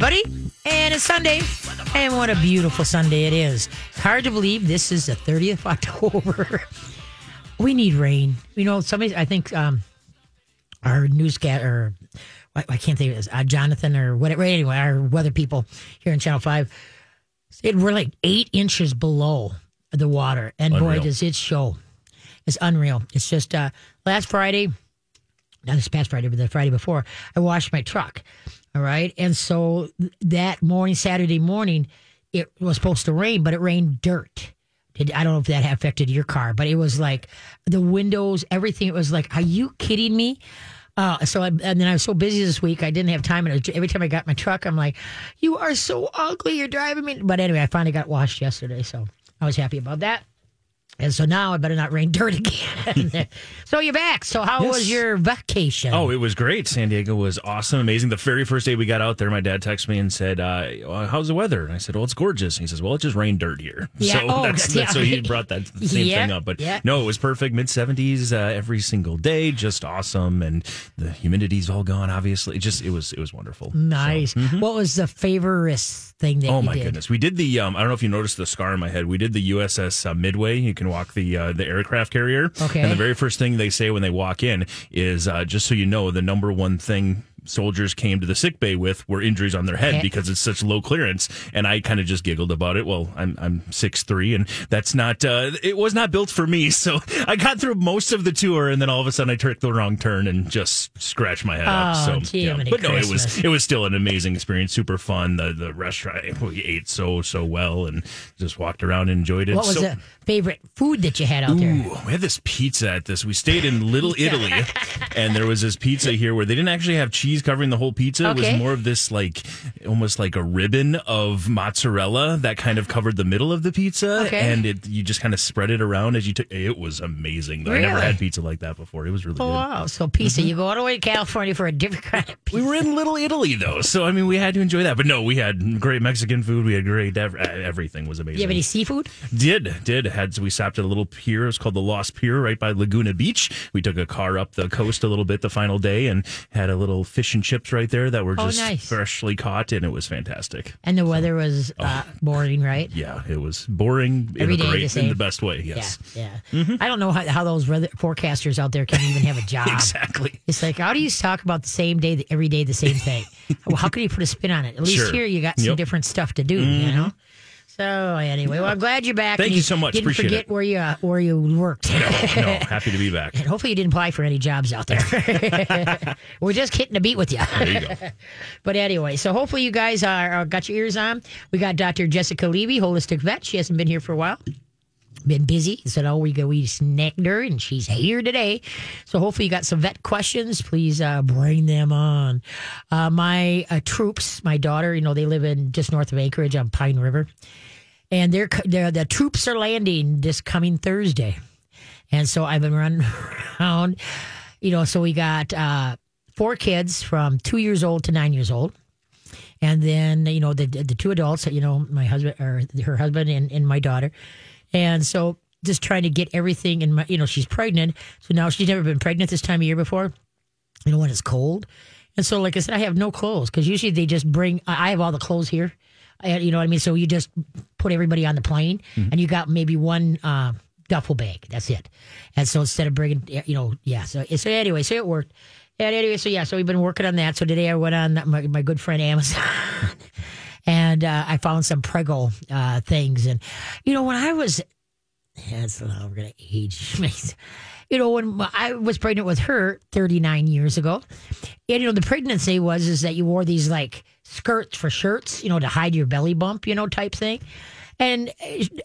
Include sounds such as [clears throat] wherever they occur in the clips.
everybody. And it's Sunday. And what a beautiful Sunday it is. It's hard to believe this is the 30th of October. [laughs] we need rain. You know, somebody, I think um, our newscat or I, I can't think of it, uh, Jonathan or whatever. Anyway, our weather people here in Channel 5 said we're like eight inches below the water. And boy, does it show. It's unreal. It's just uh, last Friday, not this past Friday, but the Friday before, I washed my truck. All right. And so that morning, Saturday morning, it was supposed to rain, but it rained dirt. It, I don't know if that affected your car, but it was like the windows, everything. It was like, are you kidding me? Uh, so I, and then I was so busy this week, I didn't have time. And every time I got my truck, I'm like, "You are so ugly. You're driving me." But anyway, I finally got washed yesterday, so I was happy about that. And so now I better not rain dirt again. [laughs] so you're back. So how Yes. was your vacation? Oh, it was great. San Diego was awesome, amazing. The very first day we got out there, my dad texted me and said, uh, "How's the weather?" And I said, "Well, it's gorgeous." And he says, "Well, it just rained dirt here." [laughs] Yeah. So Oh, that's, yeah. that's so he brought that [laughs] same Yeah. thing up. But Yeah. no, it was perfect. Mid seventies uh, every single day, just awesome, and the humidity's all gone. Obviously, it just it was it was wonderful. Nice. What was the favorite thing that Mm-hmm. Oh my did? goodness, we did the. Um, I don't know if you noticed the scar on my head. We did the USS uh, Midway. You can walk the uh, the aircraft carrier. Okay. And the very first thing they say when they walk in is uh, just so you know, the number one thing soldiers came to the sick bay with were injuries on their head Okay. because it's such low clearance. And I kind of just giggled about it. Well, I'm I'm six three, and that's not. Uh, it was not built for me. [laughs] So I got through most of the tour, and then all of a sudden I took the wrong turn and just scratched my head up. Oh, So Jiminy but no, it was it was still an amazing experience, super fun. The the restaurant [laughs] we ate so so well and just walked around and enjoyed it. What was so, the favorite food that you had out there? We had this pizza at this. We stayed in Little Italy, and there was this pizza here where they didn't actually have cheese covering the whole pizza. It was more of this like almost like a ribbon of mozzarella that kind of covered the middle of the pizza, Okay. and it you just kind of spread it around as you took. It was amazing. Though. I never had pizza like that before. It was really Oh, good. wow. So pizza. Mm-hmm. You go all the way to California for a different kind of pizza. We were in Little Italy though, so I mean we had to enjoy that. But no, we had great Mexican food. We had great ev- everything was amazing. you have any seafood? Did did had we stopped at a little pier. It was called the Lost Pier, right by Laguna Beach. We took a car up the coast a little bit the final day and had a little fish and chips right there that were Oh, just nice. freshly caught, and it was fantastic. And the weather was uh, boring, right? Yeah, it was boring Every in day a the great, in same. the best way. Yes, Yeah, yeah. I don't know how, how those weather forecasters out there can even have a [laughs] job. exactly. It's like, how do you talk about the same day, every day, the same thing? [laughs] well, how can you put a spin on it? At least Sure. here you got some Yep. Mm-hmm. different stuff to do, you know? So anyway, well, I'm glad you're back. Thank and you so much. Didn't Appreciate forget it. where you uh, where you worked. No, no, [laughs] happy to be back. And hopefully you didn't apply for any jobs out there. [laughs] [laughs] We're just hitting a beat with you. There you go. But anyway, so hopefully you guys are, are got your ears on. We got Dr. Jessica Levy, holistic vet. She hasn't been here for a while. Been busy, so oh, we go we snagged her, and she's here today. So hopefully you got some vet questions. Please uh, bring them on. Uh, my uh, troops, my daughter, you know they live in just north of Anchorage on Pine River, and they're, they're the troops are landing this coming Thursday, and so I've been running [laughs] around. You know, so we got uh, four kids from two years old to nine years old. And then you know the the two adults you know my husband or her husband and, and my daughter. And so just trying to get everything in my you know she's pregnant. So now she's never been pregnant this time of year before. You know when it's cold. And so like i said i have no clothes because usually they just bring i have all the clothes here. You know what i mean? So you just put everybody on the plane and you got maybe one uh, duffel bag that's it and so instead of bringing you know yeah so so anyway so it worked and anyway, so yeah, so we've been working on that. So today I went on my, my good friend Amazon [laughs] and uh, I found some Prego uh, things. And, you know, when I was, it's, uh, we're going to age. [laughs] You know, when I was pregnant with her 39 years ago, and, you know, the pregnancy was is that you wore these like skirts for shirts, you know, to hide your belly bump, you know, type thing. And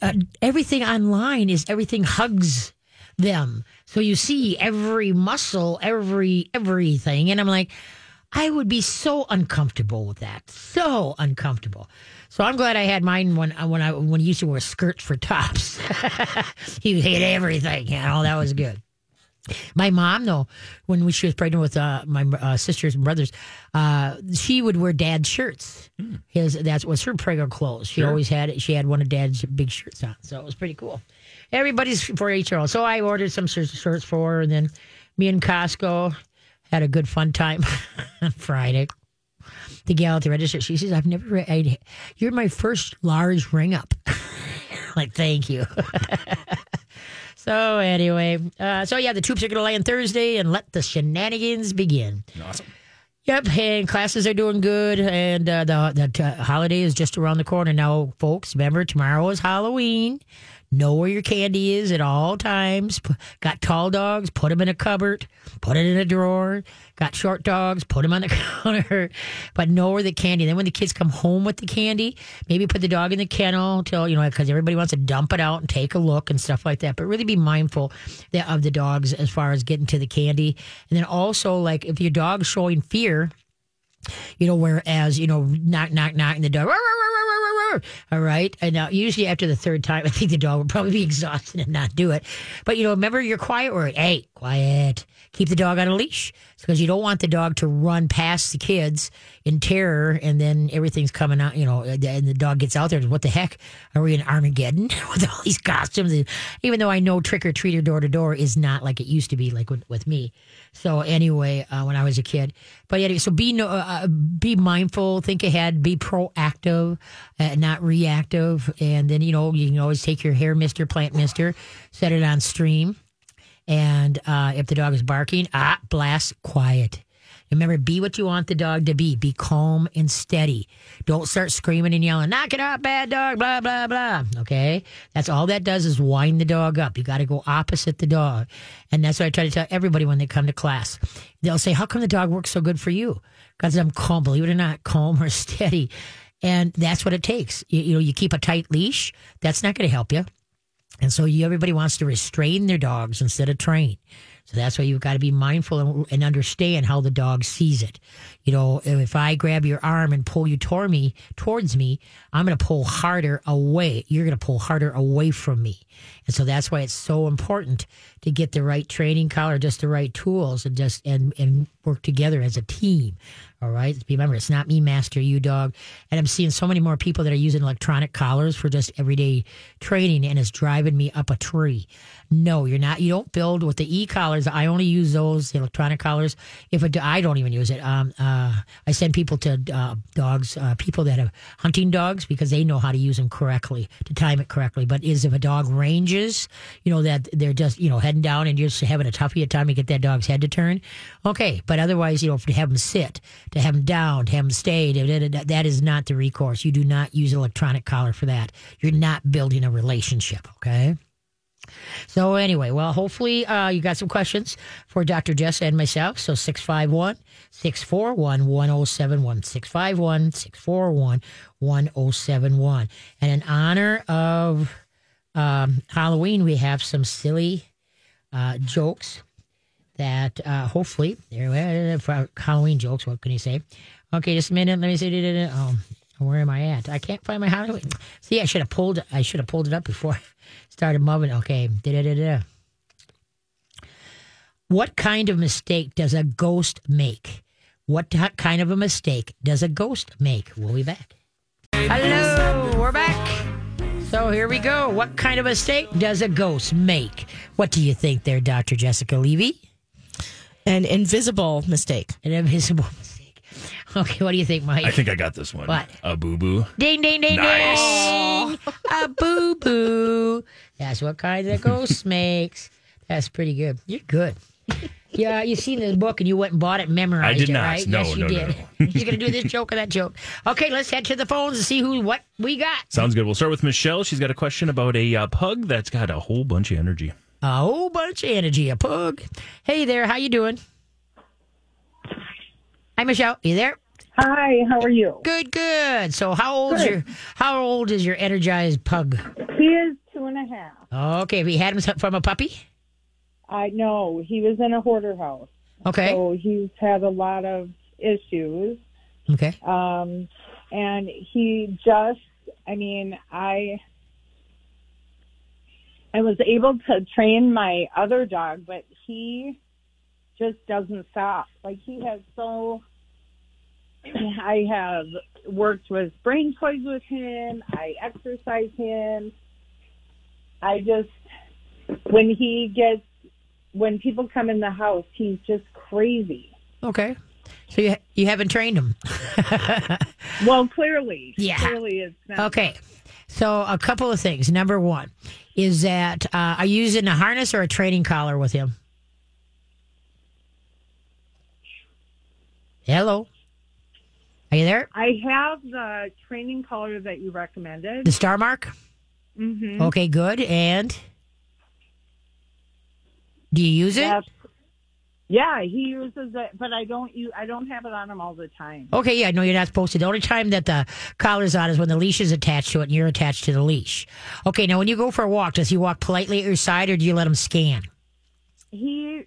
uh, everything online is everything hugs them. So you see every muscle, every everything. And I'm like, I would be so uncomfortable with that. So uncomfortable. So I'm glad I had mine when when I when I used to wear skirts for tops. [laughs] you hit everything, you know, that was good. My mom, though, when we, she was pregnant with uh, my uh, sisters and brothers, uh, she would wear dad's shirts. His that was her prego clothes. She always had it. She had one of dad's big shirts on, so it was pretty cool. Everybody's for each own. So I ordered some shirts shirts for her, and then me and Costco had a good fun time [laughs] on Friday. the gal at the register. She says, "I've never. Re- I'd, you're my first large ring up." [laughs] like, thank you. [laughs] so anyway, uh, so yeah, the troops are going to land Thursday and let the shenanigans begin. Awesome. Yep, and classes are doing good, and uh, the the uh, holiday is just around the corner now, folks. Remember, tomorrow is Halloween. Know where your candy is at all times. Got tall dogs, put them in a cupboard, put it in a drawer. Got short dogs, put them on the [laughs] counter. But know where the candy. Then when the kids come home with the candy, maybe put the dog in the kennel till you know because everybody wants to dump it out and take a look and stuff like that. But really be mindful of the dogs as far as getting to the candy, and then also like if your dog's showing fear you know, whereas, you know, knock, knock, knock, and the dog, "Roar, roar, roar, roar, roar, roar." all right. And now, usually after the third time, [laughs] I think the dog would probably be exhausted and not do it. But, you know, remember your quiet word. Hey, quiet. Keep the dog on a leash because you don't want the dog to run past the kids in terror and then everything's coming out, you know, and the dog gets out there. What the heck? Are we in Armageddon [laughs] with all these costumes? Even though I know trick or treater door to door is not like it used to be, like with, with me. So anyway, uh, when I was a kid, but yeah, so be no, uh, be mindful, think ahead, be proactive, uh, not reactive, and then you know you can always take your hair mister, plant mister, set it on stream, and uh, if the dog is barking, ah, blast quiet. Remember, be what you want the dog to be. Be calm and steady. Don't start screaming and yelling, knock it out, bad dog, blah, blah, blah. Okay? That's all that does is wind the dog up. You got to go opposite the dog. And that's what I try to tell everybody when they come to class. They'll say, How come the dog works so good for you? Because I'm calm, believe it or not, calm or [laughs] steady. And that's what it takes. You, you know, you keep a tight leash, that's not going to help you. And so you, everybody wants to restrain their dogs instead of train. So that's why you've got to be mindful and, and understand how the dog sees it. You know, if I grab your arm and pull you toward me, towards me, I'm going to pull harder away. You're going to pull harder away from me. And so that's why it's so important to get the right training collar, just the right tools, and just and and work together as a team. All right. Remember, it's not me, master you, dog. And I'm seeing so many more people that are using electronic collars for just everyday training, and it's driving me up a tree. No, you're not. You don't build with the e collars. I only use those electronic collars. If it, I don't even use it. Um, uh, I send people to uh, dogs, uh, people that have hunting dogs because they know how to use them correctly to time it correctly. But is if a dog ranges, you know that they're just you know heading down and you're just having a toughie a time to get that dog's head to turn. Okay, but otherwise, you know, to have them sit, to have them down, to have them stay, that is not the recourse. You do not use electronic collar for that. You're not building a relationship. Okay. So anyway, well, hopefully uh, you got some questions for Dr. Jess and myself. So 651 641 1071. 651 641 1071. And in honor of um, Halloween, we have some silly uh, jokes that uh, hopefully, there, for Halloween jokes, what can you say? Okay, just a minute. Let me see. Oh, where am I at? I can't find my Halloween. See, I should have pulled. I should have pulled it up before I [laughs] started moving. Okay, da-da-da-da. What kind of mistake does a ghost make? What t- kind of a mistake does a ghost make? We'll be back. Hello, we're back. So here we go. What kind of mistake does a ghost make? What do you think there, Dr. Jessica Levy? An invisible mistake. An invisible mistake. Okay, what do you think, Mike? I think I got this one. What? A boo boo. Ding, ding, ding, Nice. ding. A boo boo. That's what kind of ghost [laughs] makes. That's pretty good. You're good. Yeah, you seen this book and you went and bought it and memorized I did it, not. right? No, yes, you no, no, did. no. [laughs] You're gonna do this joke or that joke. Okay, let's head to the phones and see who what we got. Sounds good. We'll start with Michelle. She's got a question about a uh, pug that's got a whole bunch of energy. A whole bunch of energy, a pug. Hey there, how you doing? Hi, Michelle. You there? Hi, how are you? Good, good. So, how old is Good. your how old is your energized pug? He is two and a half. Okay, have you had him from a puppy? I know he was in a hoarder house, Okay, so he's had a lot of issues. okay. Um, and he just, I mean, I, I was able to train my other dog, but he just doesn't stop. Like he has so, I have worked with brain toys with him. I exercise him. I just, when he gets, when people come in the house, he's just crazy. Okay. So you you haven't trained him. [laughs] Well, clearly, Yeah. clearly it's not. Okay. So a couple of things. Number one is that uh, are you using a harness or a training collar with him? Hello. Are you there? I have the training collar that you recommended. The StarMark? Mm-hmm. Okay, good. And do you use it? Yeah, he uses it, but I don't use. I don't have it on him all the time. Okay, yeah, no, you're not supposed to. The only time that the collar's on is when the leash is attached to it and you're attached to the leash. Okay, now when you go for a walk, does he walk politely at your side or do you let him scan? He,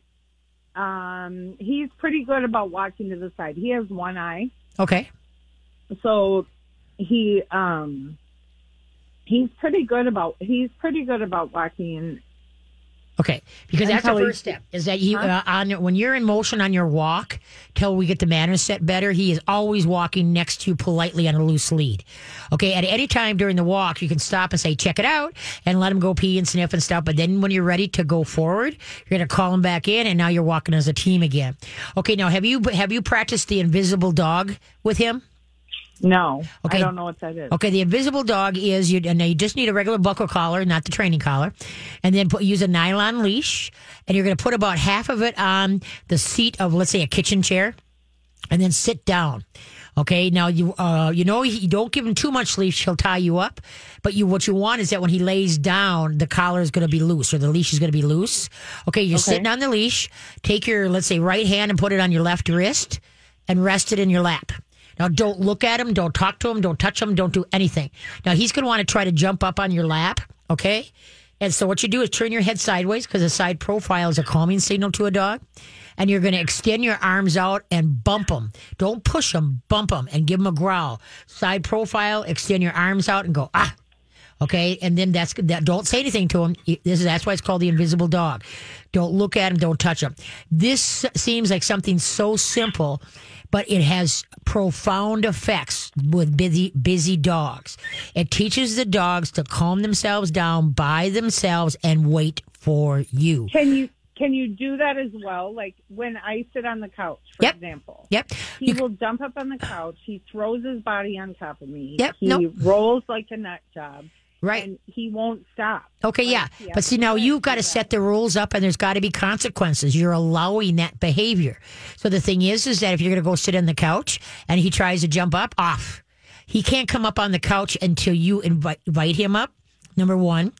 um, he's pretty good about walking to the side. He has one eye, Okay. so he, um, he's pretty good about. He's pretty good about walking. Okay, because that's the first step is that you uh, on when you're in motion on your walk till we get the manners set better. He is always walking next to you politely on a loose lead. Okay, at any time during the walk, you can stop and say check it out and let him go pee and sniff and stuff. But then when you're ready to go forward, you're going to call him back in, and now you're walking as a team again. Okay, now have you have you practiced the invisible dog with him? No, Okay. I don't know what that is. Okay, the invisible dog is you, and you just need a regular buckle collar, not the training collar, and then put, use a nylon leash, and you're going to put about half of it on the seat of, let's say, a kitchen chair, and then sit down. Okay, now you uh, you know you don't give him too much leash; he'll tie you up. But you what you want is that when he lays down, the collar is going to be loose or the leash is going to be loose. Okay, you're sitting on the leash. Take your let's say right hand and put it on your left wrist, and rest it in your lap. Now, don't look at him, don't talk to him, don't touch him, don't do anything. Now, he's going to want to try to jump up on your lap, okay? And so, what you do is turn your head sideways because a side profile is a calming signal to a dog. And you're going to extend your arms out and bump them. Don't push them, bump them and give them a growl. Side profile, extend your arms out and go, ah, Okay, and then that's that. Don't say anything to him. This is that's why it's called the invisible dog. Don't look at him. Don't touch him. This seems like something so simple, but it has profound effects with busy busy dogs. It teaches the dogs to calm themselves down by themselves and wait for you. Can you can you do that as well? Like when I sit on the couch, for Yep. example. Yep. He You- will jump up on the couch. He throws his body on top of me. Yep, He nope. rolls like a nut job. Right. And he won't stop. Okay, yeah. he But see, now you've got to set the rules up and there's got to be consequences. You're allowing that behavior. So the thing is, is that if you're going to go sit on the couch and he tries to jump up, off. He can't come up on the couch until you invite, invite him up, number one.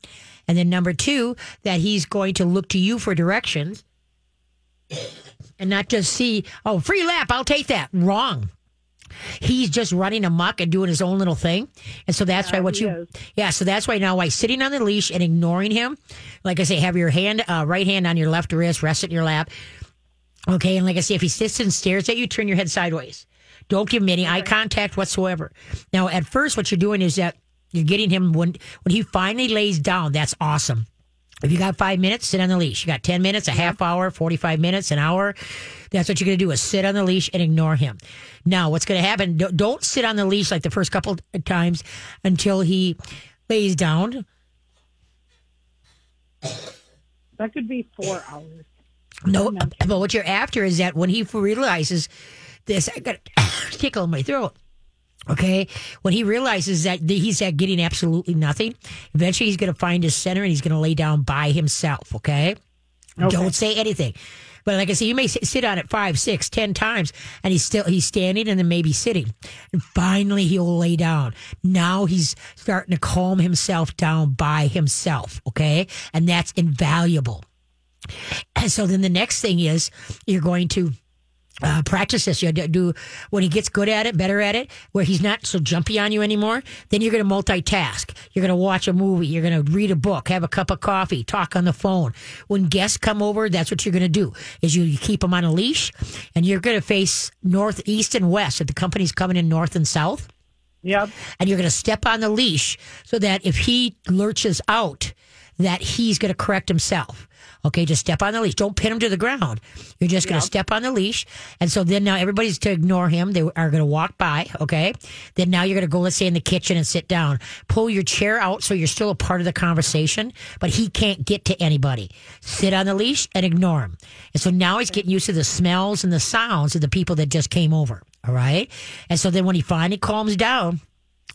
And then number two, that he's going to look to you for directions and not just see, oh, free lap, I'll take that. Wrong. He's just running amok and doing his own little thing. And so that's why what you, is. yeah, so that's why now why sitting on the leash and ignoring him, like I say, have your hand, uh, right hand on your left wrist, rest it in your lap. Okay. And like I say, if he sits and stares at you, turn your head sideways. Don't give him any eye contact whatsoever. Now, at first, what you're doing is that you're getting him when, when he finally lays down. That's awesome. If you got five minutes, sit on the leash. You got 10 minutes, a half hour, 45 minutes, an hour. That's what you're going to do is sit on the leash and ignore him. Now, what's going to happen? Don't, don't sit on the leash like the first couple of times until he lays down. That could be four hours. No, but what you're after is that when he realizes this, I got a [coughs] tickle in my throat. Okay, when he realizes that he's at getting absolutely nothing, eventually he's going to find his center and he's going to lay down by himself. Okay, don't say anything. But like I said, you may sit sit on it five, six, ten times, and he's still he's standing and then maybe sitting, and finally he'll lay down. Now he's starting to calm himself down by himself. Okay, and that's invaluable. And [clears throat] so then the next thing is you're going to uh, practice this. You do- do when he gets good at it, better at it, where he's not so jumpy on you anymore. Then you're going to multitask. You're going to watch a movie. You're going to read a book, have a cup of coffee, talk on the phone. When guests come over, that's what you're going to do. Is you, you keep them on a leash, and you're going to face north, east, and west. If the company's coming in north and south, Yep. and you're going to step on the leash so that if he lurches out, that he's going to correct himself. Okay, just step on the leash. Don't pin him to the ground. You're just going to step on the leash. And so then now everybody's to ignore him. They are going to walk by. Okay. Then now you're going to go, let's say, in the kitchen and sit down. Pull your chair out so you're still a part of the conversation, but he can't get to anybody. Sit on the leash and ignore him. And so now he's getting used to the smells and the sounds of the people that just came over. All right. And so then when he finally calms down,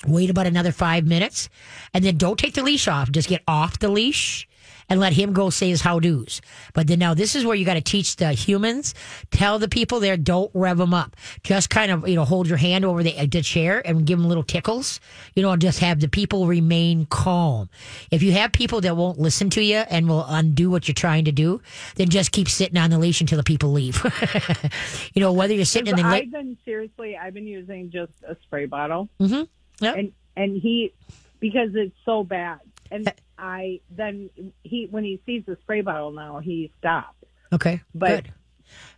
wait about another five minutes and then don't take the leash off. Just get off the leash and let him go say his how do's. But then now this is where you got to teach the humans, tell the people there, don't rev them up. Just kind of, you know, hold your hand over the, the chair and give them little tickles, you know, just have the people remain calm. If you have people that won't listen to you and will undo what you're trying to do, then just keep sitting on the leash until the people leave. [laughs] you know, whether you're sitting in the, I've been seriously, I've been using just a spray bottle, Mhm. Yep. and and he because it's so bad, and I then he when he sees the spray bottle now he stops. Okay, But good.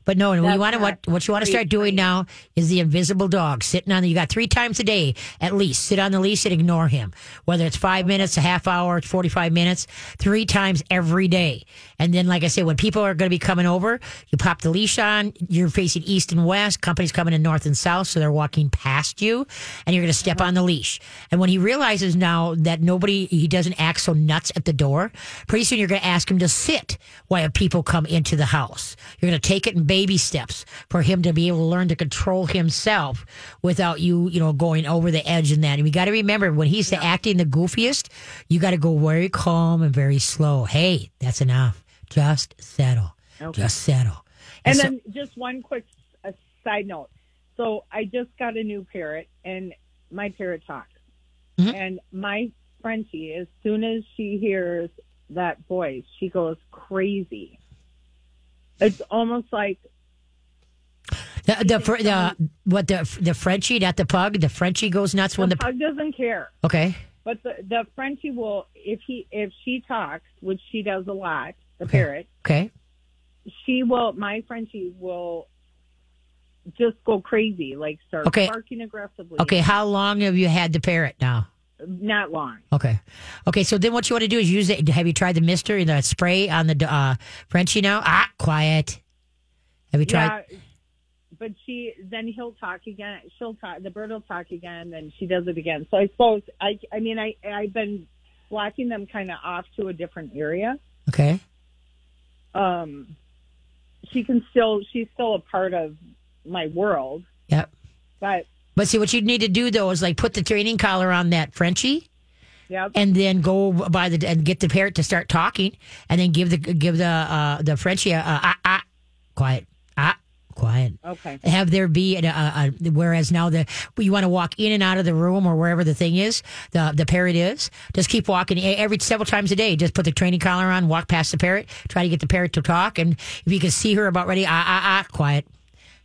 But no, and we want to what what you want to start doing now is the invisible dog sitting on. The, you got three times a day at least. Sit on the leash and ignore him. Whether it's five minutes, a half hour, forty five minutes, three times every day. And then, like I said, when people are going to be coming over, you pop the leash on. You're facing east and west. Companies coming in north and south, so they're walking past you, and you're going to step on the leash. And when he realizes now that nobody, he doesn't act so nuts at the door. Pretty soon, you're going to ask him to sit while people come into the house. You're going to take it in baby steps for him to be able to learn to control himself without you, you know, going over the edge and that. And we got to remember when he's acting the goofiest, you got to go very calm and very slow. Hey, that's enough. Just settle. Just settle. And so- then just one quick uh, side note. So I just got a new parrot, and my parrot talks. Mhm. And my Frenchie, as soon as she hears that voice, she goes crazy. It's almost like the the, fr- the what the the Frenchie, not the pug. The Frenchie goes nuts when the the pug doesn't care. okay. But the the Frenchie will if he if she talks, which she does a lot, the parrot, Okay. she will my Frenchie will just go crazy, like start Okay. barking aggressively. Okay. How long have you had the parrot now? Not long. Okay. Okay. So then what you want to do is use it. Have you tried the mister, the spray on the uh, Frenchie now? Ah, quiet. Have you tried? Yeah, but she then he'll talk again. She'll talk. The bird will talk again, and she does it again. So I suppose I. I mean, I I've been blocking them kind of off to a different area. Okay. Um, she can still. She's still a part of my world, Yep. but But see, what you'd need to do though is like put the training collar on that Frenchie, yeah. and then go by the and get the parrot to start talking, and then give the give the uh, the Frenchie a, a ah ah quiet ah quiet. Okay. Have there be a, a, a whereas now the you want to walk in and out of the room or wherever the thing is the the parrot is just keep walking every several times a day just put the training collar on walk past the parrot try to get the parrot to talk and if you can see her about ready ah ah ah quiet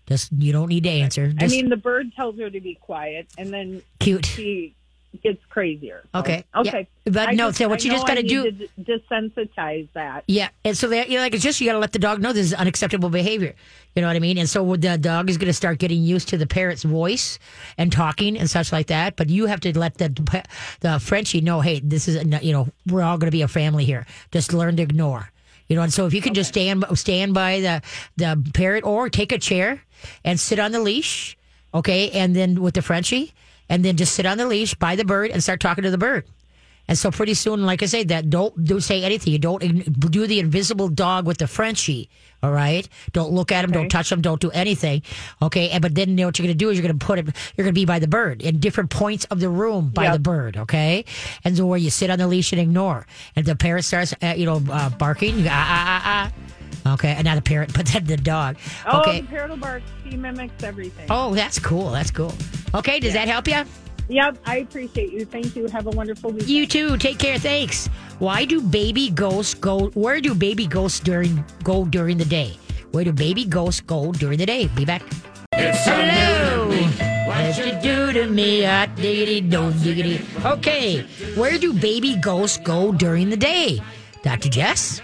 just you don't need to answer I mean, the bird tells her to be quiet, and then cute she gets crazier. So, Okay. Okay. Yeah. But I no, just- so what I you just gotta do- need d- desensitize that. Yeah, and so that you know, like it's just you got to let the dog know this is unacceptable behavior. You know what I mean? And so the dog is going to start getting used to the parrot's voice and talking and such like that. But you have to let the the Frenchie know, hey, this is you know we're all going to be a family here. Just learn to ignore. You know, and so if you can just stand stand by the the parrot or take a chair and sit on the leash, okay, and then with the Frenchie, and then just sit on the leash by the bird and start talking to the bird. And so pretty soon, like I say, that don't don't say anything. You don't do the invisible dog with the Frenchie. All right. Don't look at him. Don't touch him. Don't do anything. Okay. And but then you know what you're going to do is you're going to put him. You're going to be by the bird in different points of the room by Yep. the bird. Okay. And so where you sit on the leash and ignore. And the parrot starts, uh, you know, uh, barking. You go, ah ah ah ah. Okay. And not the parrot, [laughs] but then the dog. Oh, Okay. the parrot will bark. She mimics everything. Oh, that's cool. That's cool. Okay. Does that help you? Yep, I appreciate you. Thank you. Have a wonderful week. You too. Take care. Thanks. Why do baby ghosts go? Where do baby ghosts during go during the day? Where do baby ghosts go during the day? Be back. It's Hello. What you do to me? Ah, diggity don't diggity. Okay. Where do baby ghosts go during the day? Dr. Jess?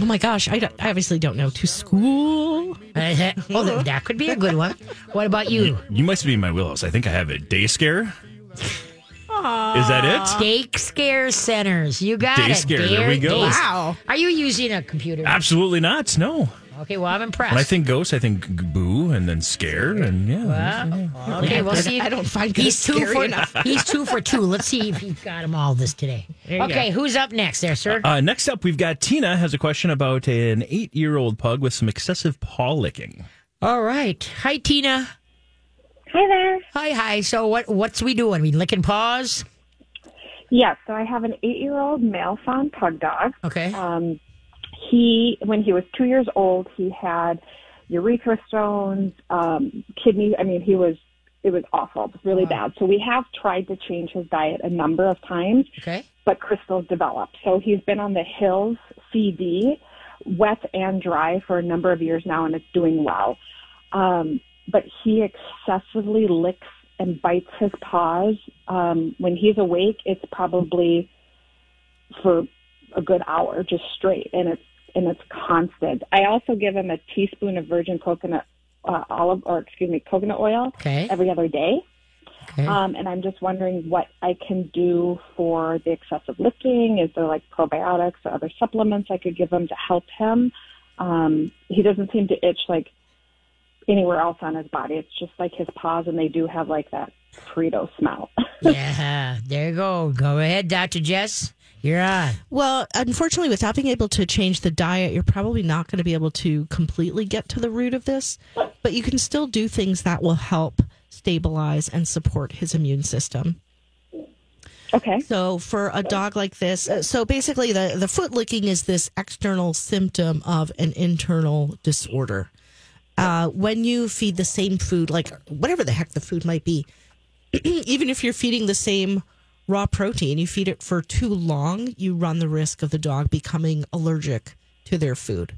Oh my gosh, I, don't- I obviously don't know. To school? Uh, oh, that- that could be a good one. What about you? You must be in my wheelhouse. I think I have a day scare. Is that it? Steak Scare Centers. You got Day it. Scare, there we go. Wow. Are you using a computer? Absolutely not. No. Okay, well, I'm impressed. When I think ghost, I think boo and then scared and yeah. Well, okay, we'll see. [laughs] I don't find he's ghosts two for enough. [laughs] he's two for two. Let's see if he's got them all this today. you Okay, who's up next, there, sir? Uh, next up, we've got Tina has a question about an eight-year-old pug with some excessive paw licking. all right. Hi, Tina. Hi there. Hi, hi. So what what's we doing? We licking paws? Yes, so I have an eight-year-old male fawn pug dog. Okay. Um, he, when he was two years old, he had urethra stones, um, kidney. I mean, he was. It was awful. It was really bad. So we have tried to change his diet a number of times, Okay. but crystals developed. So he's been on the Hill's c/d, wet and dry, for a number of years now, and it's doing well. Um, but he excessively licks and bites his paws. Um, when he's awake, it's probably for a good hour, just straight, and it's and it's constant. I also give him a teaspoon of virgin coconut uh, olive, or excuse me, coconut oil Okay. every other day. Okay. Um, and I'm just wondering what I can do for the excessive licking. Is there like probiotics or other supplements I could give him to help him? Um, he doesn't seem to itch like anywhere else on his body. It's just like his paws, and they do have like that Frito smell. [laughs] yeah. There you go. Go ahead, Dr. Jess. You're on. Well, unfortunately, without being able to change the diet, you're probably not going to be able to completely get to the root of this. But you can still do things that will help stabilize and support his immune system. okay. So for a dog like this, uh, so basically the the foot licking is this external symptom of an internal disorder. Uh, when you feed the same food, like whatever the heck the food might be, [clears throat] even if you're feeding the same raw protein, you feed it for too long, you run the risk of the dog becoming allergic to their food.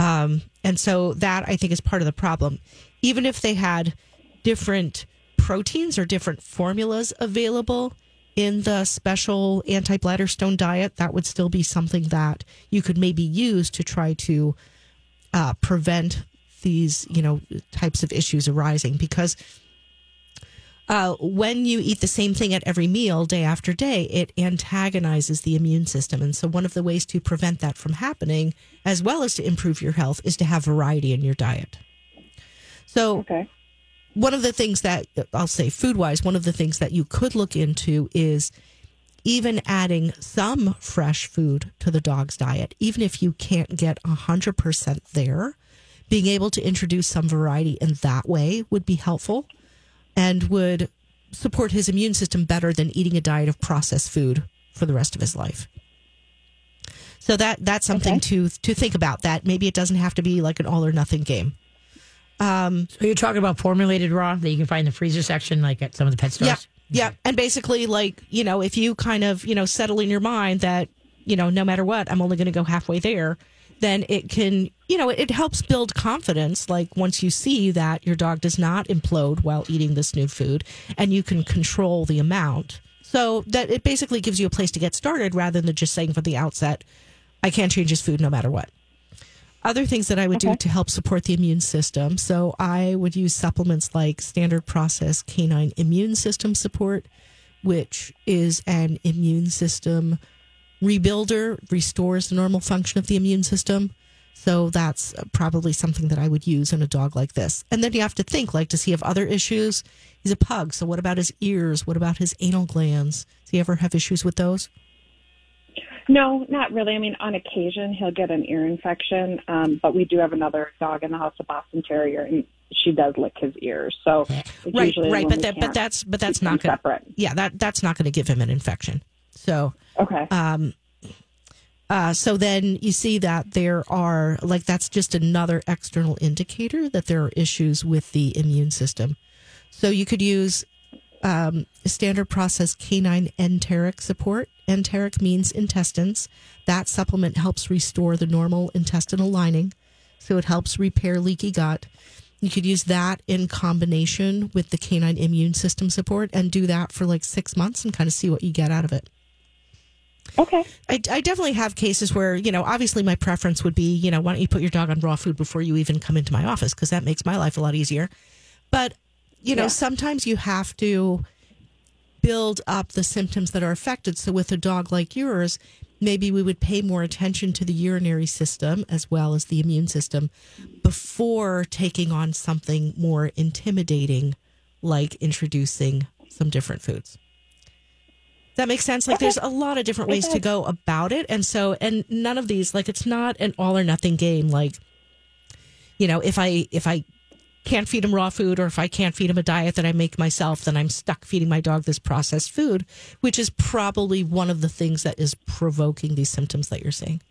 Um, and so that I think is part of the problem. Even if they had different proteins or different formulas available in the special anti bladder stone diet, that would still be something that you could maybe use to try to uh, prevent these, you know, types of issues arising because uh, when you eat the same thing at every meal day after day, it antagonizes the immune system. And so, one of the ways to prevent that from happening, as well as to improve your health, is to have variety in your diet. So, Okay. one of the things that I'll say food wise, one of the things that you could look into is even adding some fresh food to the dog's diet, even if you can't get 100% there, being able to introduce some variety in that way would be helpful and would support his immune system better than eating a diet of processed food for the rest of his life. So that that's something to to think about. That maybe it doesn't have to be like an all or nothing game. Um, so you're talking about formulated raw that you can find in the freezer section, like at some of the pet stores? Yeah. Yeah. And basically, like, you know, if you kind of, you know, settle in your mind that, you know, no matter what, I'm only going to go halfway there, then it can, you know, it helps build confidence. Like, once you see that your dog does not implode while eating this new food and you can control the amount. So that it basically gives you a place to get started rather than just saying from the outset, I can't change his food no matter what other things that I would do to help support the immune system. So I would use supplements like standard process canine immune system support, which is an immune system rebuilder, restores the normal function of the immune system. So that's probably something that I would use in a dog like this. And then you have to think like, does he have other issues? He's a pug. So what about his ears? What about his anal glands? Does he ever have issues with those? No, not really. I mean, on occasion he'll get an ear infection, um, but we do have another dog in the house, a Boston Terrier, and she does lick his ears. So right, usually right. But that, but that's, but that's not going separate. yeah, that, that's not going to give him an infection. So, Okay. Uh, so then you see that there are like that's just another external indicator that there are issues with the immune system. So you could use um, standard process canine enteric support. Enteric means intestines. That supplement helps restore the normal intestinal lining, so it helps repair leaky gut. You could use that in combination with the canine immune system support and do that for like six months and kind of see what you get out of it. Okay. I, I definitely have cases where, you know, obviously my preference would be, you know, why don't you put your dog on raw food before you even come into my office? Because that makes my life a lot easier. But, you know, Yeah. sometimes you have to build up the symptoms that are affected. So with a dog like yours, maybe we would pay more attention to the urinary system as well as the immune system before taking on something more intimidating like introducing some different foods. That makes sense? Like there's a lot of different ways to go about it. And so and none of these like it's not an all or nothing game like you know, if I if I can't feed him raw food or if I can't feed him a diet that I make myself, then I'm stuck feeding my dog this processed food, which is probably one of the things that is provoking these symptoms that you're seeing.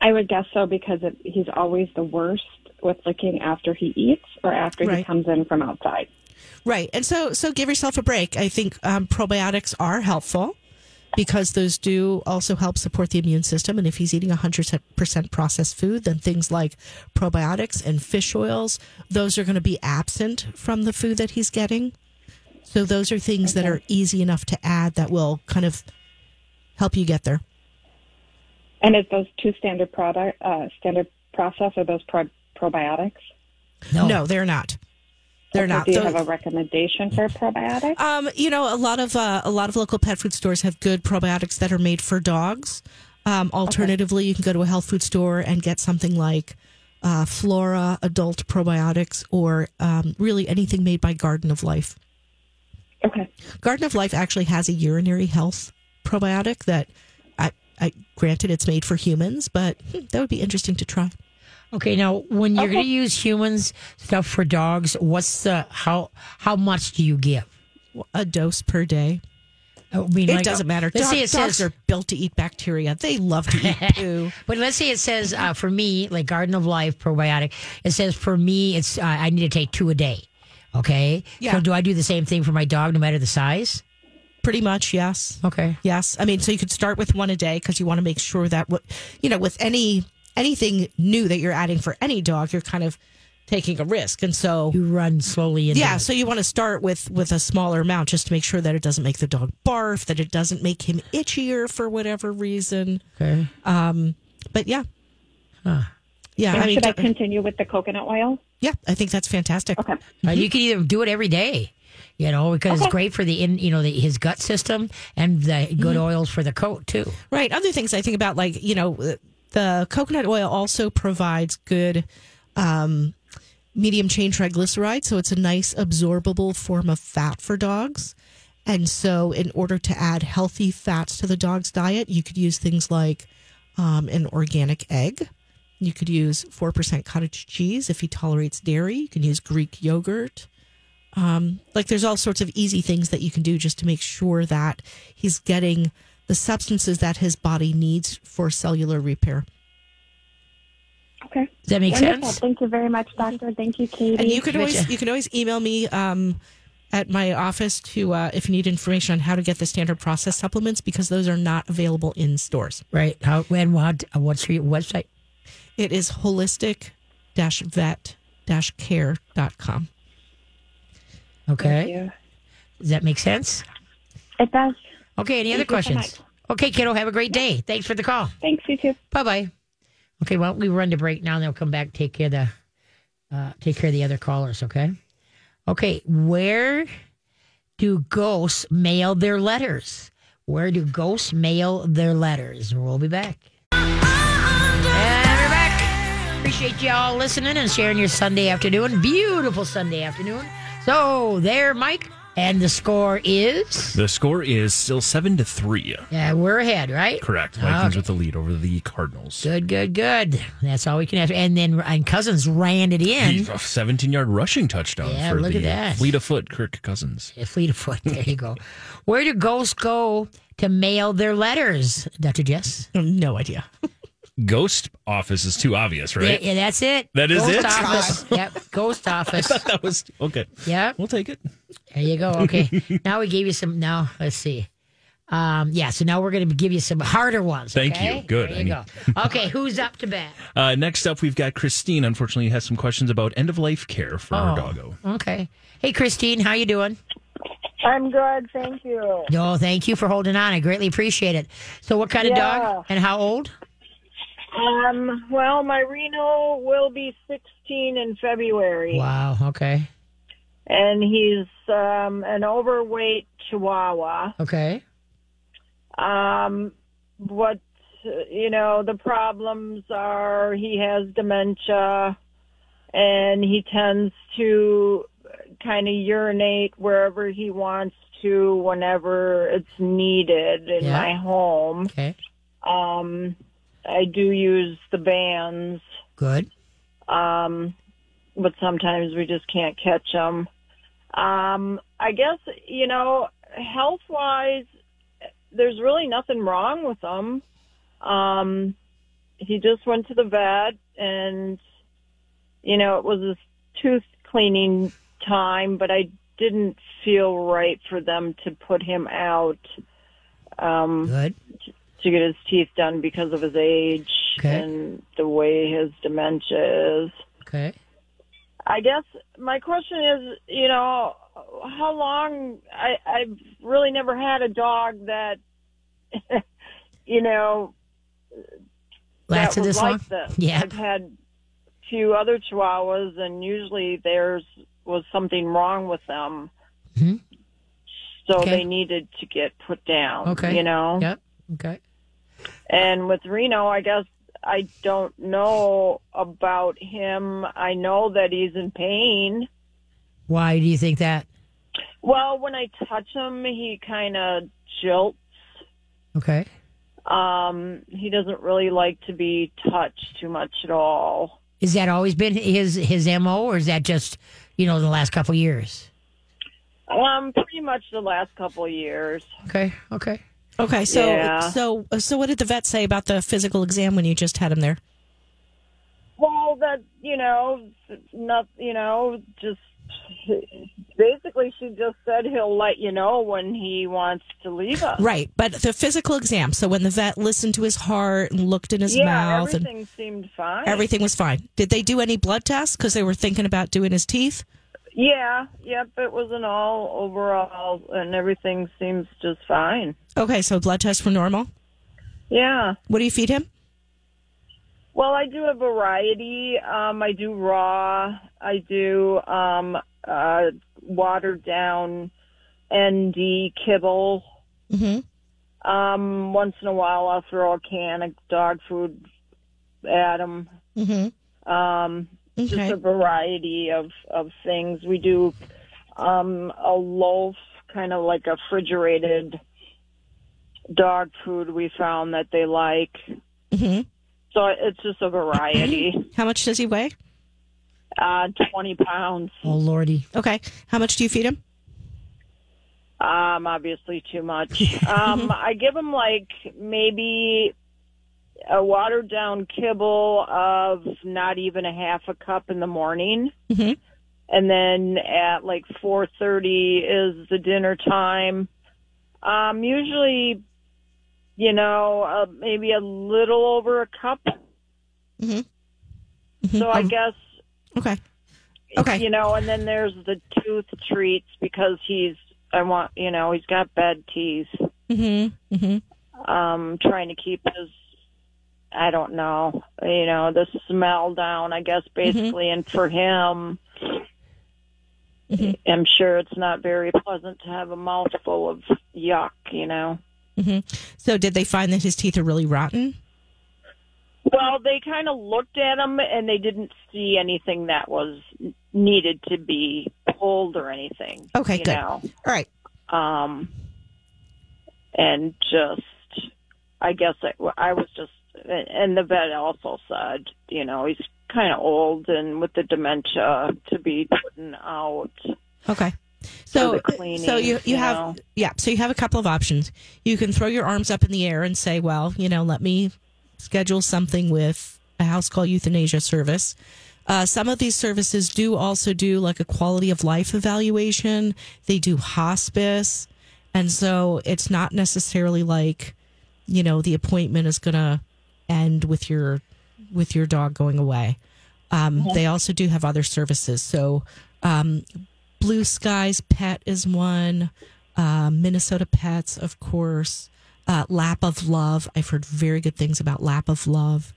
I would guess so because it, he's always the worst with licking after he eats or after he comes in from outside. Right. And so so give yourself a break. I think um, probiotics are helpful because those do also help support the immune system. And if he's eating 100% processed food, then things like probiotics and fish oils, those are going to be absent from the food that he's getting. So those are things that are easy enough to add that will kind of help you get there. And is those two standard product uh, standard process are those pro- probiotics? No. No, they're not. They're Okay, not. Do you have a recommendation for a probiotic? Um, you know, a lot of uh, a lot of local pet food stores have good probiotics that are made for dogs. Um, alternatively, you can go to a health food store and get something like uh, Flora adult probiotics, or um, really anything made by Garden of Life. Okay. Garden of Life actually has a urinary health probiotic that, I, I granted, it's made for humans, but hmm, that would be interesting to try. Okay, now when you're going to use humans stuff for dogs, what's the how how much do you give? A dose per day. I mean, It like, doesn't matter. Let's Dog- say it dogs says, are built to eat bacteria. They love to eat [laughs] poo. but let's say it says uh, for me, like Garden of Life probiotic, it says for me, it's uh, I need to take two a day. Okay, Yeah. So do I do the same thing for my dog, no matter the size? Pretty much, yes. Okay. Yes, I mean, so you could start with one a day because you want to make sure that what you know with any anything new that you're adding for any dog, you're kind of taking a risk, and so You run slowly. Into yeah, it. so you want to start with with a smaller amount just to make sure that it doesn't make the dog barf, that it doesn't make him itchier for whatever reason. Okay. But yeah, yeah, And I mean, should I continue with the coconut oil? yeah, I think that's fantastic. Okay. Uh, you can either do it every day, you know, because it's great for the in, you know, the, his gut system and the good Mm-hmm. oils for the coat too. Right. Other things I think about, like, you know, the coconut oil also provides good um, medium chain triglycerides. So it's a nice absorbable form of fat for dogs. And so, in order to add healthy fats to the dog's diet, you could use things like um, an organic egg. You could use 4% cottage cheese if he tolerates dairy. You can use Greek yogurt. Um, like there's all sorts of easy things that you can do just to make sure that he's getting the substances that his body needs for cellular repair. Okay. Does that make Wonderful. sense? Thank you very much, doctor. Thank you, Katie. And you can always you can always email me um, at my office to uh, if you need information on how to get the standard process supplements because those are not available in stores. Right. How and what? What's your website? It is holistic vet care.com. Okay. Thank you. Does that make sense? It does. Okay. Any other Thank you so questions? Okay, kiddo. Have a great day. Thanks for the call. Thanks, you too. Bye bye. Okay. Well, we run to break now, and then we'll come back. Take care of the uh, take care of the other callers. Okay. Okay. Where do ghosts mail their letters? Where do ghosts mail their letters? We'll be back. And we're back. Appreciate y'all listening and sharing your Sunday afternoon. Beautiful Sunday afternoon. So there, Mike, and the score is The score is still seven to three. yeah, we're ahead, right? Correct. Vikings Okay. with the lead over the Cardinals. Good, good, good. That's all we can ask. And then and Cousins ran it in. A 17 yard rushing touchdown Yeah, for look the at that. fleet of foot Kirk Cousins. Yeah, Fleet of foot. There you go. Where do ghosts go to mail their letters, Dr. Jess? [laughs] No idea. Ghost office is too obvious, right? yeah, that's it. That is it? ghost it? Office. [laughs] yep, ghost office. I thought That was okay. Yep. We'll take it. There you go. Okay. [laughs] now we gave you some. Now let's see. Um, yeah. So now we're going to give you some harder ones. Thank okay? you. Good. There you need- go. Okay. Who's up to bat? [laughs] Uh, next up, we've got Christine. Unfortunately, has some questions about end of life care for our Oh. doggo. Okay. Hey, Christine, how you doing? I'm good, thank you. No, thank you for holding on. I greatly appreciate it. So, what kind of dog and how old? Um, well, my Reno will be 16 in February, Wow. Okay. and he's um, an overweight Chihuahua. Okay. Um, what you know, the problems are he has dementia, and he tends to kind of urinate wherever he wants to, whenever it's needed in Yeah. my home. Okay. Um, I do use the bands, Good. um, but sometimes we just can't catch them. Um, I guess you know, health wise, there's really nothing wrong with him. Um, he just went to the vet, and you know, it was his tooth cleaning time, but I didn't feel right for them to put him out. Um, Good. To get his teeth done because of his age Okay. and the way his dementia is. Okay. I guess my question is, you know, how long? I I've really never had a dog that, [laughs] you know, Lasted that was this like long? this. [laughs] Yeah. I've had few other Chihuahuas, and usually there's was something wrong with them. Mhm. So Okay. they needed to get put down. Okay. You know. Yep. Okay. And with Reno, I guess I don't know about him. I know that he's in pain. Why do you think that? Well, when I touch him, he kind of jilts. Okay. Um, he doesn't really like to be touched too much at all. Is that always been his his mo, or is that just you know the last couple years? Um, pretty much the last couple of years. Okay. Okay. Okay, so Yeah. so uh, so what did the vet say about the physical exam when you just had him there? Well, that you know, not you know, just basically she just said he'll let you know when he wants to leave us. Right, but the physical exam. So when the vet listened to his heart and looked in his Yeah, mouth and everything seemed fine. everything was fine. Did they do any blood tests because they were thinking about doing his teeth? Yeah, yep, it was an all overall, and everything seems just fine. Okay, so blood tests were normal. Yeah. What do you feed him? Well, I do a variety. Um, I do raw. I do um, uh, watered down ND kibble. Mm-hmm. Um, once in a while, I'll throw a can of dog food at him. Mm-hmm. Um, Okay. just a variety of of things. We do um, a loaf, kind of like a refrigerated dog food. We found that they like, Mm-hmm. so it's just a variety. [clears throat] How much does he weigh? uh, Twenty pounds. Oh lordy. Okay. How much do you feed him? Um, obviously too much. [laughs] Um, I give him like maybe a watered down kibble of not even a half a cup in the morning. Mhm. And then at like 4:30 is the dinner time. Um, usually, you know, uh, maybe a little over a cup. Mhm. mhm So I guess Okay. Okay. you know, and then there's the tooth treats because he's I want you know he's got bad teeth. Mm-hmm. Mm-hmm. Um, trying to keep his I don't know you know the smell down. I guess mm-hmm. basically, and for him, mm-hmm. I'm sure it's not very pleasant to have a mouthful of yuck. You know. Mm-hmm. So did they find that his teeth are really rotten? Well, they kind of looked at him and they didn't see anything that was needed to be pulled or anything. Okay, you good. Know? All right. um, and just, I guess I, I was just, and the vet also said, you know, he's kind of old and with the dementia to be putting out. Okay. So, cleaning, so you you you have know. yeah. So you have a couple of options. You can throw your arms up in the air and say, "Well, you know, let me schedule something with a house call euthanasia service." Uh, some of these services do also do like a quality of life evaluation. They do hospice, and so it's not necessarily like you know the appointment is going to end with your with your dog going away. Um, They also do have other services. So um, Blue Skies Pet is one. Uh, Minnesota Pets, of course. Uh, Lap of Love. I've heard very good things about Lap of Love.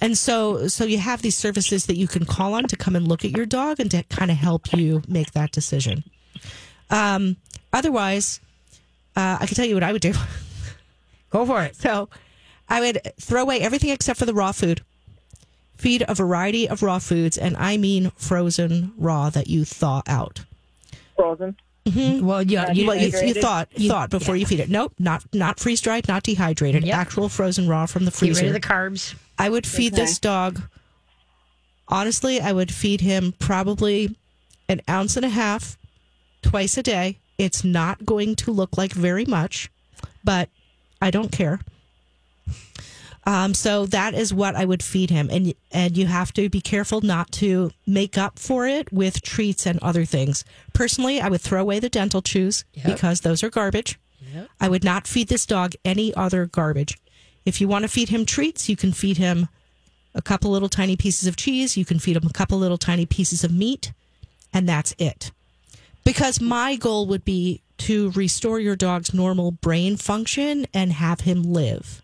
And so, so you have these services that you can call on to come and look at your dog and to kind of help you make that decision. Um, otherwise, uh, I can tell you what I would do. Go for it. [laughs] So I would throw away everything except for the raw food. Feed a variety of raw foods, and I mean frozen raw that you thaw out. Frozen. Mm-hmm. Well, yeah, you, Well, you, you thought You- thought before you feed it. Nope, not not freeze dried, not dehydrated. Yep. Actual frozen raw from the get freezer. rid of the carbs. I would feed this dog. Honestly, I would feed him probably an ounce and a half twice a day. It's not going to look like very much, but I don't care. Um, so that is what I would feed him, and and you have to be careful not to make up for it with treats and other things. Personally, I would throw away the dental chews because those are garbage. I would not feed this dog any other garbage. If you want to feed him treats, you can feed him a couple little tiny pieces of cheese. You can feed him a couple little tiny pieces of meat, and that's it. Because my goal would be to restore your dog's normal brain function and have him live.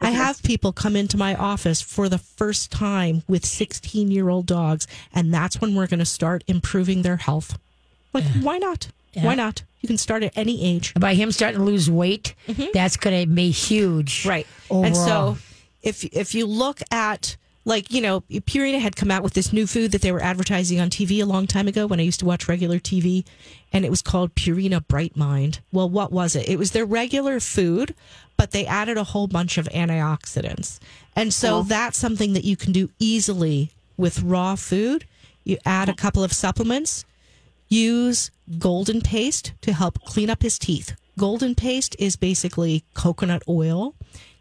I have people come into my office for the first time with 16 year old dogs, and that's when we're going to start improving their health. Like, why not? Why not? You can start at any age. By him starting to lose weight, mm-hmm. that's going to be huge. Right. Overall. And so if if you look at like, you know, Purina had come out with this new food that they were advertising on TV a long time ago when I used to watch regular TV and it was called Purina Bright Mind. Well, what was it? It was their regular food, but they added a whole bunch of antioxidants. And so that's something that you can do easily with raw food. You add a couple of supplements, use golden paste to help clean up his teeth. Golden paste is basically coconut oil.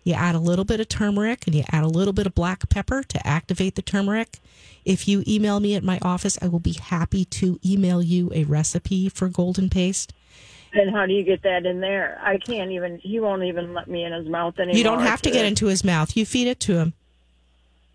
You add a little bit of turmeric and you add a little bit of black pepper to activate the turmeric. If you email me at my office, I will be happy to email you a recipe for golden paste. And how do you get that in there? I can't even. He won't even let me in his mouth anymore. You don't have to get into his mouth. You feed it to him.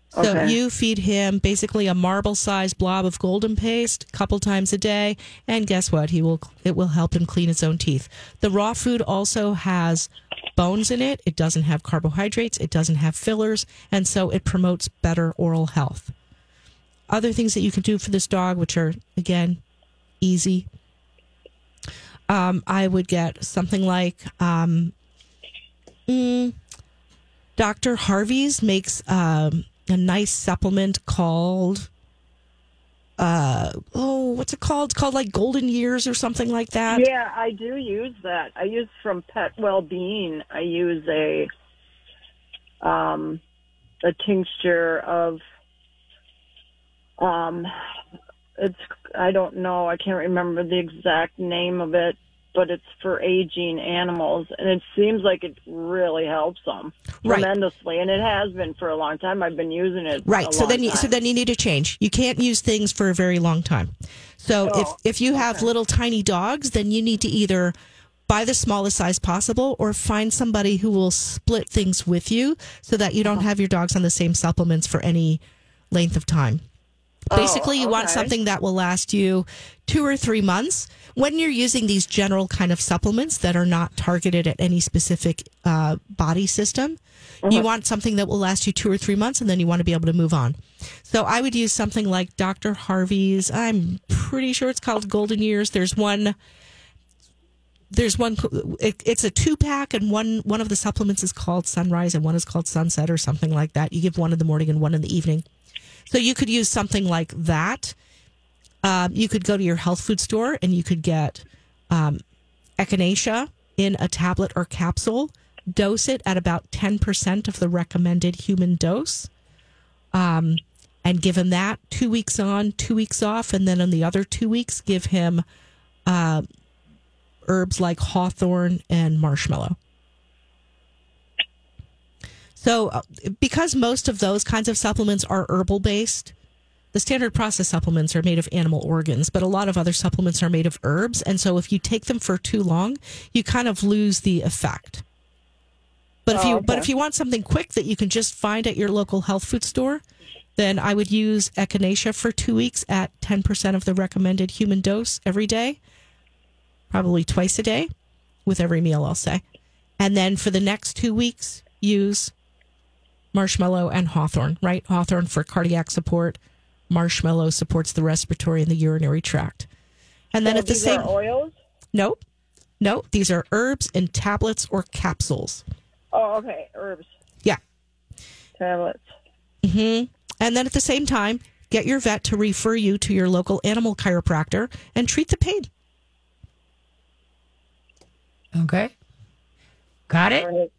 So Okay. you feed him basically a marble-sized blob of golden paste a couple times a day, and guess what? He will. It will help him clean his own teeth. The raw food also has bones in it. It doesn't have carbohydrates. It doesn't have fillers, and so it promotes better oral health. Other things that you can do for this dog, which are again easy. Um, I would get something like um, mm, Dr. Harvey's makes um, a nice supplement called uh oh what's it called? It's called like golden years or something like that? Yeah, I do use that. I use from Pet well-being. I use a um a tincture of um it's I don't know, I can't remember the exact name of it, but it's for aging animals and it seems like it really helps them Right. tremendously and it has been for a long time. I've been using it. right so then you time. so then you need to change you can't use things for a very long time so if Oh, if you have little tiny dogs then you need to either buy the smallest size possible or find somebody who will split things with you so that you don't Uh-huh. have your dogs on the same supplements for any length of time Basically, you want Oh, something that will last you two or three months. When you're using these general kind of supplements that are not targeted at any specific uh, body system, you Uh-huh. want something that will last you two or three months, and then you want to be able to move on. So I would use something like Dr. Harvey's. I'm pretty sure it's called Golden Years. There's one. There's one. It, it's a two pack, and one one of the supplements is called Sunrise, and one is called Sunset, or something like that. You give one in the morning and one in the evening. So you could use something like that. Um, you could go to your health food store and you could get um, echinacea in a tablet or capsule. Dose it at about ten percent of the recommended human dose, um, and give him that two weeks on, two weeks off, and then on the other two weeks, give him uh, herbs like hawthorn and marshmallow. So, uh, because most of those kinds of supplements are herbal based, the standard process supplements are made of animal organs, but a lot of other supplements are made of herbs. And so, if you take them for too long, you kind of lose the effect. But if you but if you want something quick that you can just find at your local health food store, then I would use echinacea for two weeks at ten percent of the recommended human dose every day, probably twice a day, with every meal. I'll say, and then for the next two weeks, use Marshmallow, and hawthorn, right? Hawthorn for cardiac support. Marshmallow supports the respiratory and the urinary tract. And then So at the these same are oils. Nope. Nope. These are herbs in tablets or capsules. Oh, okay, herbs, Yeah. tablets. Mm-hmm. And then at the same time, get your vet to refer you to your local animal chiropractor and treat the pain. Okay. Got it?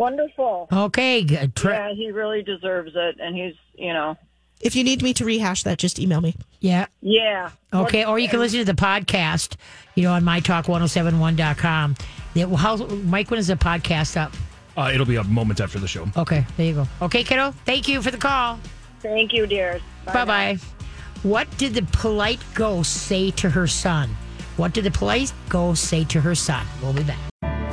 Right. Wonderful. Okay. Good. Tra- Yeah, he really deserves it, and he's, you know, If you need me to rehash that, just email me. yeah. yeah. Okay, or you can listen to the podcast, you know, on mytalk1071.com. Yeah, how, Mike, when is the podcast up? Uh, it'll be up moments after the show. Okay, there you go. Okay, kiddo, thank you for the call. Thank you, dears. Bye bye. What did the polite ghost say to her son? What did the polite ghost say to her son? We'll be back.